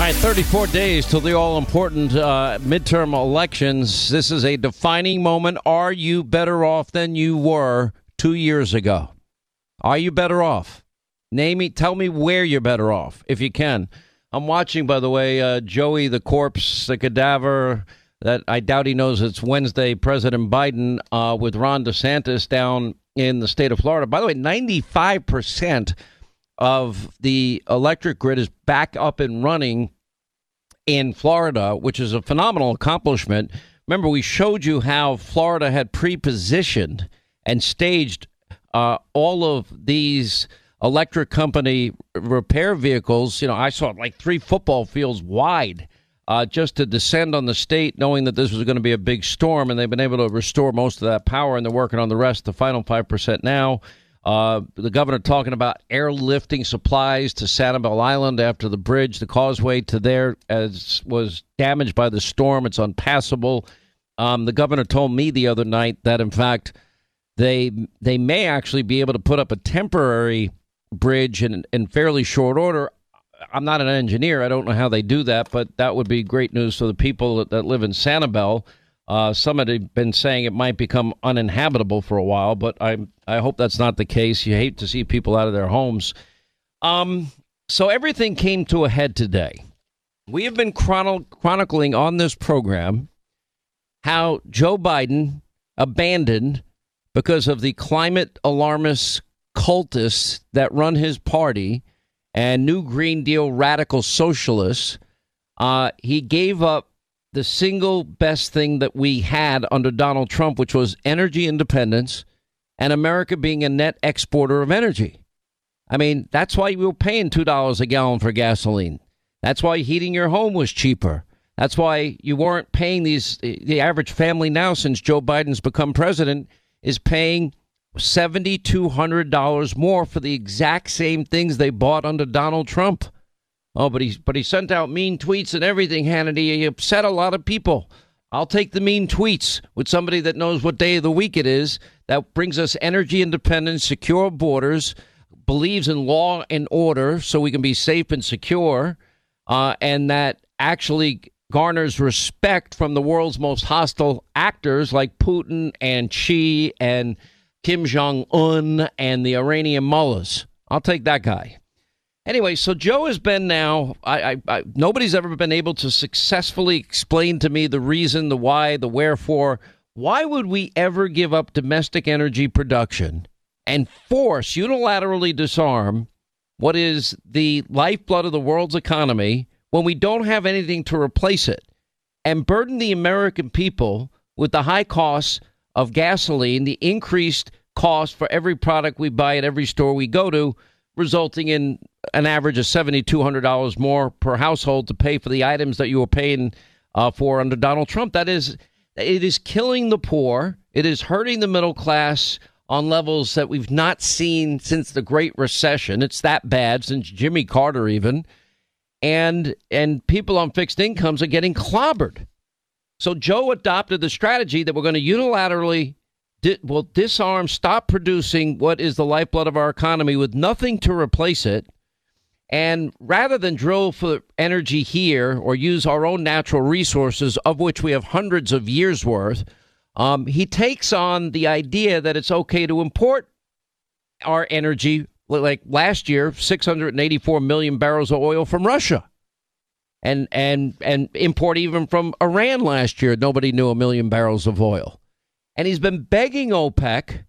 All right, 34 days till the all important uh, midterm elections. This is a defining moment. Are you better off than you were two years ago? Are you better off? Name me, tell me where you're better off, if you can. I'm watching, by the way, uh, Joey the corpse, the cadaver. That I doubt he knows it's Wednesday. President Biden uh, with Ron DeSantis down in the state of Florida. By the way, 95 percent of the electric grid is back up and running in Florida, which is a phenomenal accomplishment. Remember, we showed you how Florida had pre-positioned and staged uh, all of these electric company repair vehicles. You know, I saw like three football fields wide. Uh, just to descend on the state, knowing that this was going to be a big storm, and they've been able to restore most of that power, and they're working on the rest, the final 5% now. Uh, the governor talking about airlifting supplies to Sanibel Island after the bridge, the causeway to there, as was damaged by the storm. It's unpassable. Um, the governor told me the other night that, in fact, they they may actually be able to put up a temporary bridge in in fairly short order. I'm not an engineer. I don't know how they do that, but that would be great news for the people that, that live in Sanibel. Uh, some had been saying it might become uninhabitable for a while, but I I hope that's not the case. You hate to see people out of their homes. Um, so everything came to a head today. We have been chron- chronicling on this program how Joe Biden abandoned because of the climate alarmist cultists that run his party and New Green Deal radical socialists. Uh, he gave up the single best thing that we had under Donald Trump, which was energy independence and America being a net exporter of energy. I mean, that's why we were paying $2 a gallon for gasoline. That's why heating your home was cheaper. That's why you weren't paying these. The average family now, since Joe Biden's become president, is paying $7,200 more for the exact same things they bought under Donald Trump. Oh, but he but he sent out mean tweets and everything, Hannity. He upset a lot of people. I'll take the mean tweets with somebody that knows what day of the week it is. That brings us energy independence, secure borders, believes in law and order, so we can be safe and secure, uh, and that actually garners respect from the world's most hostile actors like Putin and Xi and Kim Jong Un and the Iranian mullahs. I'll take that guy. Anyway, so Joe has been now. I, I, I, nobody's ever been able to successfully explain to me the reason, the why, the wherefore. Why would we ever give up domestic energy production and force unilaterally disarm what is the lifeblood of the world's economy when we don't have anything to replace it, and burden the American people with the high costs of gasoline, the increased cost for every product we buy at every store we go to, resulting in an average of $7,200 more per household to pay for the items that you were paying uh, for under Donald Trump. That is, it is killing the poor. It is hurting the middle class on levels that we've not seen since the Great Recession. It's that bad since Jimmy Carter, even. And and people on fixed incomes are getting clobbered. So Joe adopted the strategy that we're going to unilaterally will disarm, stop producing what is the lifeblood of our economy with nothing to replace it. And rather than drill for energy here or use our own natural resources, of which we have hundreds of years worth, um, he takes on the idea that it's okay to import our energy. Like last year, 684 million barrels of oil from Russia, and and and import even from Iran last year. Nobody knew a million barrels of oil. And he's been begging OPEC,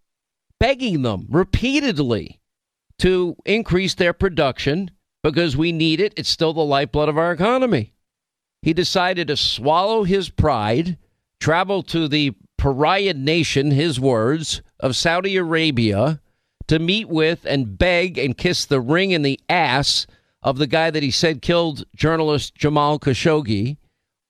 begging them repeatedly to increase their production because we need it. It's still the lifeblood of our economy. He decided to swallow his pride, travel to the pariah nation, his words, of Saudi Arabia to meet with and beg and kiss the ring in the ass of the guy that he said killed journalist Jamal Khashoggi,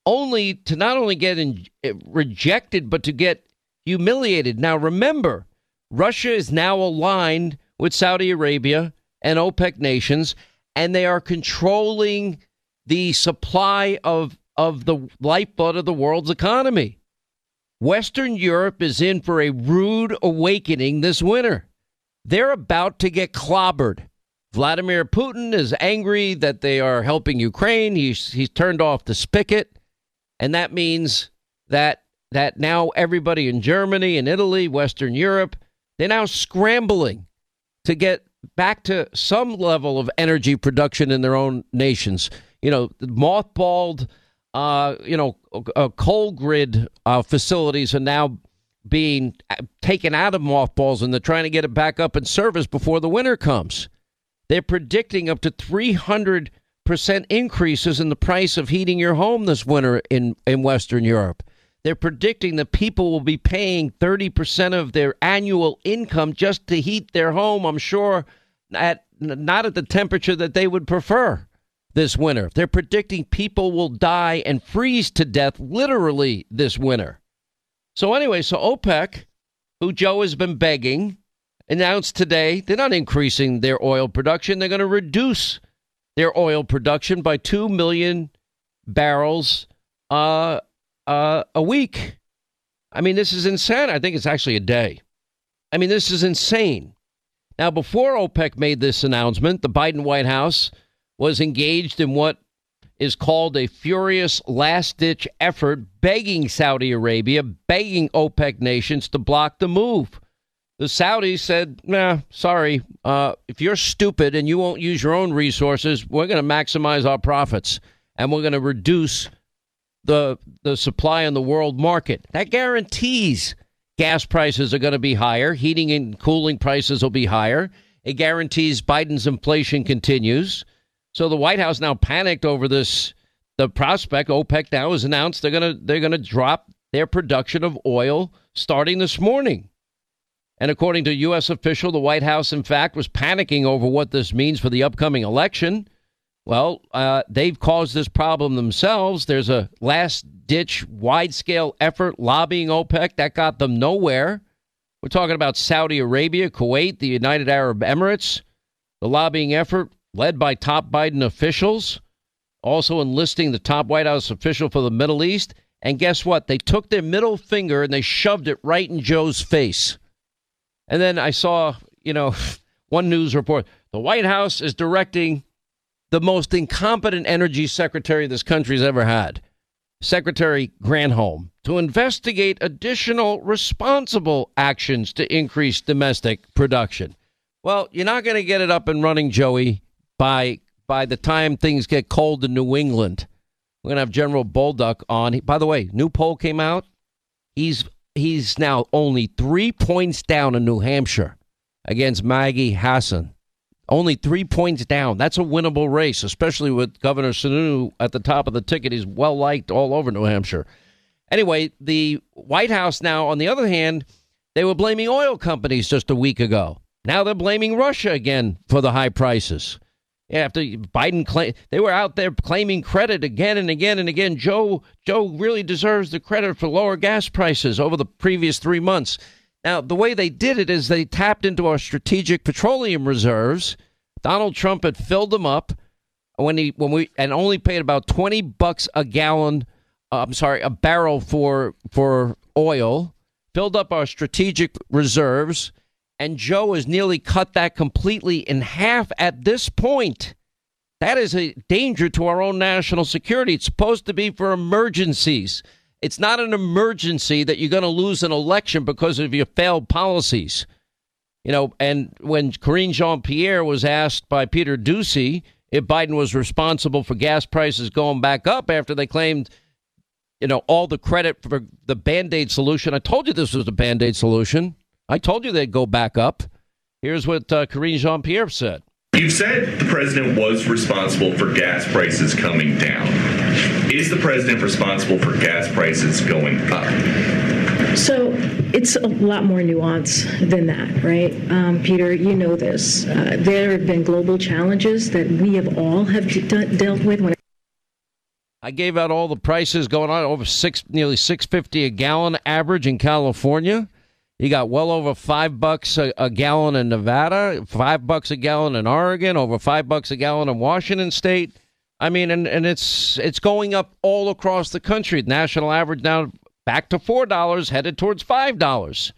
only to not only get in, eh, rejected, but to get humiliated. Now, remember, Russia is now aligned with Saudi Arabia and OPEC nations, and they are controlling the supply of, of the lifeblood of the world's economy. Western Europe is in for a rude awakening this winter. They're about to get clobbered. Vladimir Putin is angry that they are helping Ukraine. He's he's turned off the spigot, and that means that that now everybody in Germany and Italy, Western Europe, they're now scrambling to get back to some level of energy production in their own nations. You know, mothballed, uh, you know, uh, coal grid uh, facilities are now being taken out of mothballs and they're trying to get it back up in service before the winter comes. They're predicting up to 300% increases in the price of heating your home this winter in, in Western Europe. They're predicting that people will be paying 30% of their annual income just to heat their home, I'm sure, at not at the temperature that they would prefer this winter. They're predicting people will die and freeze to death literally this winter. So, anyway, so OPEC, who Joe has been begging, announced today they're not increasing their oil production. They're going to reduce their oil production by 2 million barrels uh, uh, a week. I mean, this is insane. I think it's actually a day. I mean, this is insane. Now, before OPEC made this announcement, the Biden White House was engaged in what is called a furious last ditch effort, begging Saudi Arabia, begging OPEC nations to block the move. The Saudis said, nah, sorry, uh, if you're stupid and you won't use your own resources, we're going to maximize our profits and we're going to reduce the the supply in the world market. That guarantees gas prices are going to be higher, heating and cooling prices will be higher. It guarantees Biden's inflation continues. So the White House now panicked over this the prospect OPEC now has announced they're going to they're going to drop their production of oil starting this morning. And according to a U.S. official, the White House, in fact, was panicking over what this means for the upcoming election. Well, uh, they've caused this problem themselves. There's a last ditch, wide scale effort lobbying OPEC that got them nowhere. We're talking about Saudi Arabia, Kuwait, the United Arab Emirates. The lobbying effort led by top Biden officials, also enlisting the top White House official for the Middle East. And guess what? They took their middle finger and they shoved it right in Joe's face. And then I saw, you know, one news report the White House is directing the most incompetent energy secretary this country's ever had, Secretary Granholm, to investigate additional responsible actions to increase domestic production. Well, you're not going to get it up and running, Joey, by by the time things get cold in New England. We're going to have General Bolduc on. By the way, new poll came out. He's he's now only three points down in New Hampshire against Maggie Hassan. Only three points down. That's a winnable race, especially with Governor Sununu at the top of the ticket. He's well liked all over New Hampshire. Anyway, the White House now, on the other hand, they were blaming oil companies just a week ago. Now they're blaming Russia again for the high prices. After Biden claim they were out there claiming credit again and again and again. Joe Joe really deserves the credit for lower gas prices over the previous three months. Now, the way they did it is they tapped into our strategic petroleum reserves. Donald Trump had filled them up when he when we and only paid about 20 bucks a gallon, uh, I'm sorry, a barrel for for oil. Filled up our strategic reserves and Joe has nearly cut that completely in half at this point. That is a danger to our own national security. It's supposed to be for emergencies. It's not an emergency that you're going to lose an election because of your failed policies. You know, and when Karine Jean Pierre was asked by Peter Doocy if Biden was responsible for gas prices going back up after they claimed you know, all the credit for the band aid solution. I told you this was a band aid solution. I told you they'd go back up. Here's what uh, Karine Jean Pierre said. You've said the president was responsible for gas prices coming down. Is the president responsible for gas prices going up? So it's a lot more nuance than that, right? Um, Peter, you know this. Uh, there have been global challenges that we have all have de- dealt with. When I gave out all the prices going on over six, nearly six fifty a gallon average in California. You got well over five bucks a, a, gallon in Nevada, five bucks a gallon in Oregon, over five bucks a gallon in Washington State. I mean, and, and it's it's going up all across the country. National average now back to four dollars, headed towards five dollars.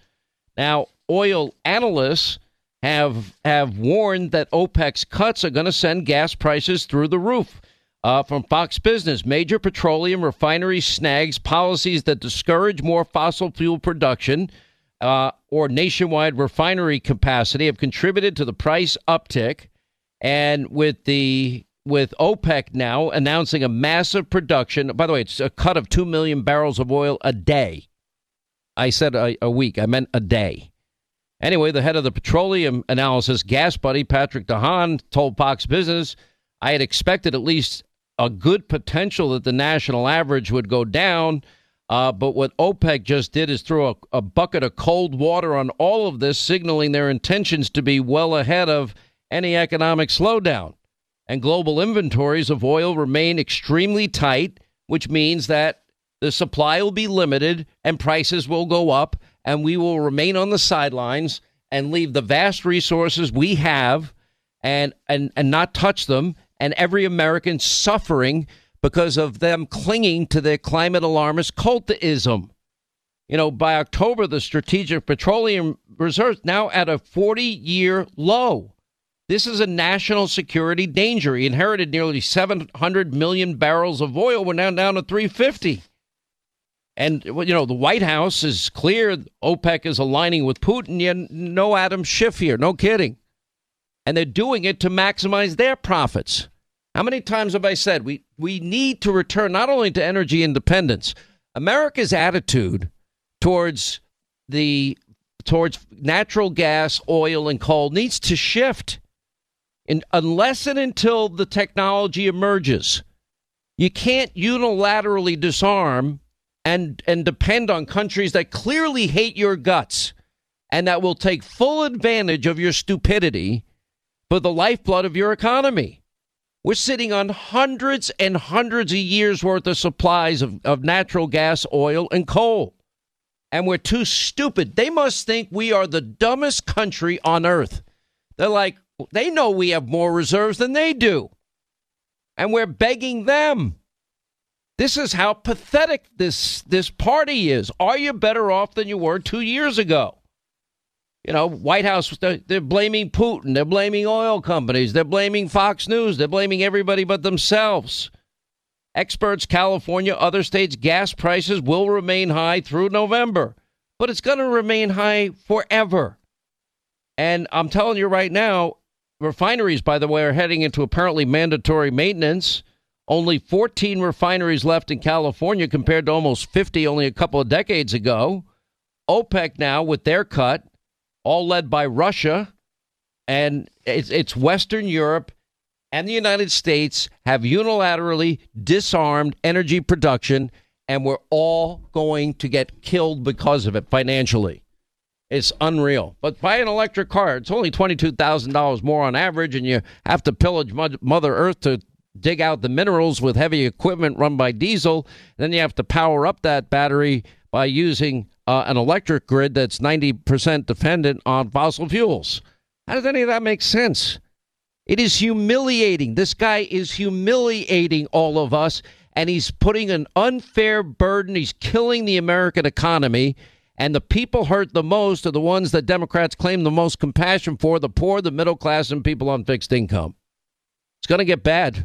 Now, oil analysts have have warned that OPEC's cuts are going to send gas prices through the roof. Uh, from Fox Business, major petroleum refinery snags policies that discourage more fossil fuel production uh, or nationwide refinery capacity have contributed to the price uptick. And with the with OPEC now announcing a massive production. By the way, it's a cut of 2 million barrels of oil a day. I said a, a, week, I meant a day. Anyway, the head of the petroleum analysis GasBuddy, Patrick De Haan, told Fox Business, I had expected at least a good potential that the national average would go down. Uh, but what OPEC just did is throw a, a bucket of cold water on all of this, signaling their intentions to be well ahead of any economic slowdown and global inventories of oil remain extremely tight, which means that the supply will be limited and prices will go up, and we will remain on the sidelines and leave the vast resources we have and and and not touch them and every American suffering because of them clinging to their climate alarmist cultism. You know, by October, the Strategic Petroleum Reserve now at a 40 year low. This is a national security danger. He inherited nearly 700 million barrels of oil. We're now down to 350. And, you know, the White House is clear OPEC is aligning with Putin. Yet no Adam Schiff here. No kidding. And they're doing it to maximize their profits. How many times have I said we, we need to return not only to energy independence, America's attitude towards the towards natural gas, oil, and coal needs to shift. And unless and until the technology emerges, you can't unilaterally disarm and and depend on countries that clearly hate your guts and that will take full advantage of your stupidity for the lifeblood of your economy. We're sitting on hundreds and hundreds of years worth of supplies of, of natural gas, oil, and coal. And we're too stupid. They must think we are the dumbest country on earth. They're like, they know we have more reserves than they do. And we're begging them. This is how pathetic this this party is. Are you better off than you were 2 years ago? You know, White House they're blaming Putin, they're blaming oil companies, they're blaming Fox News, they're blaming everybody but themselves. Experts, California, other states, gas prices will remain high through November, but it's going to remain high forever. And I'm telling you right now, refineries, by the way, are heading into apparently mandatory maintenance. Only 14 refineries left in California compared to almost 50 only a couple of decades ago. OPEC now, with their cut, all led by Russia, and it's, Western Europe and the United States have unilaterally disarmed energy production, and we're all going to get killed because of it financially. It's unreal. But buy an electric car. It's only $22,000 more on average, and you have to pillage Mother Earth to dig out the minerals with heavy equipment run by diesel. Then you have to power up that battery by using uh, an electric grid that's 90% dependent on fossil fuels. How does any of that make sense? It is humiliating. This guy is humiliating all of us, and he's putting an unfair burden. He's killing the American economy. And the people hurt the most are the ones that Democrats claim the most compassion for the poor, the middle class, and people on fixed income. It's going to get bad.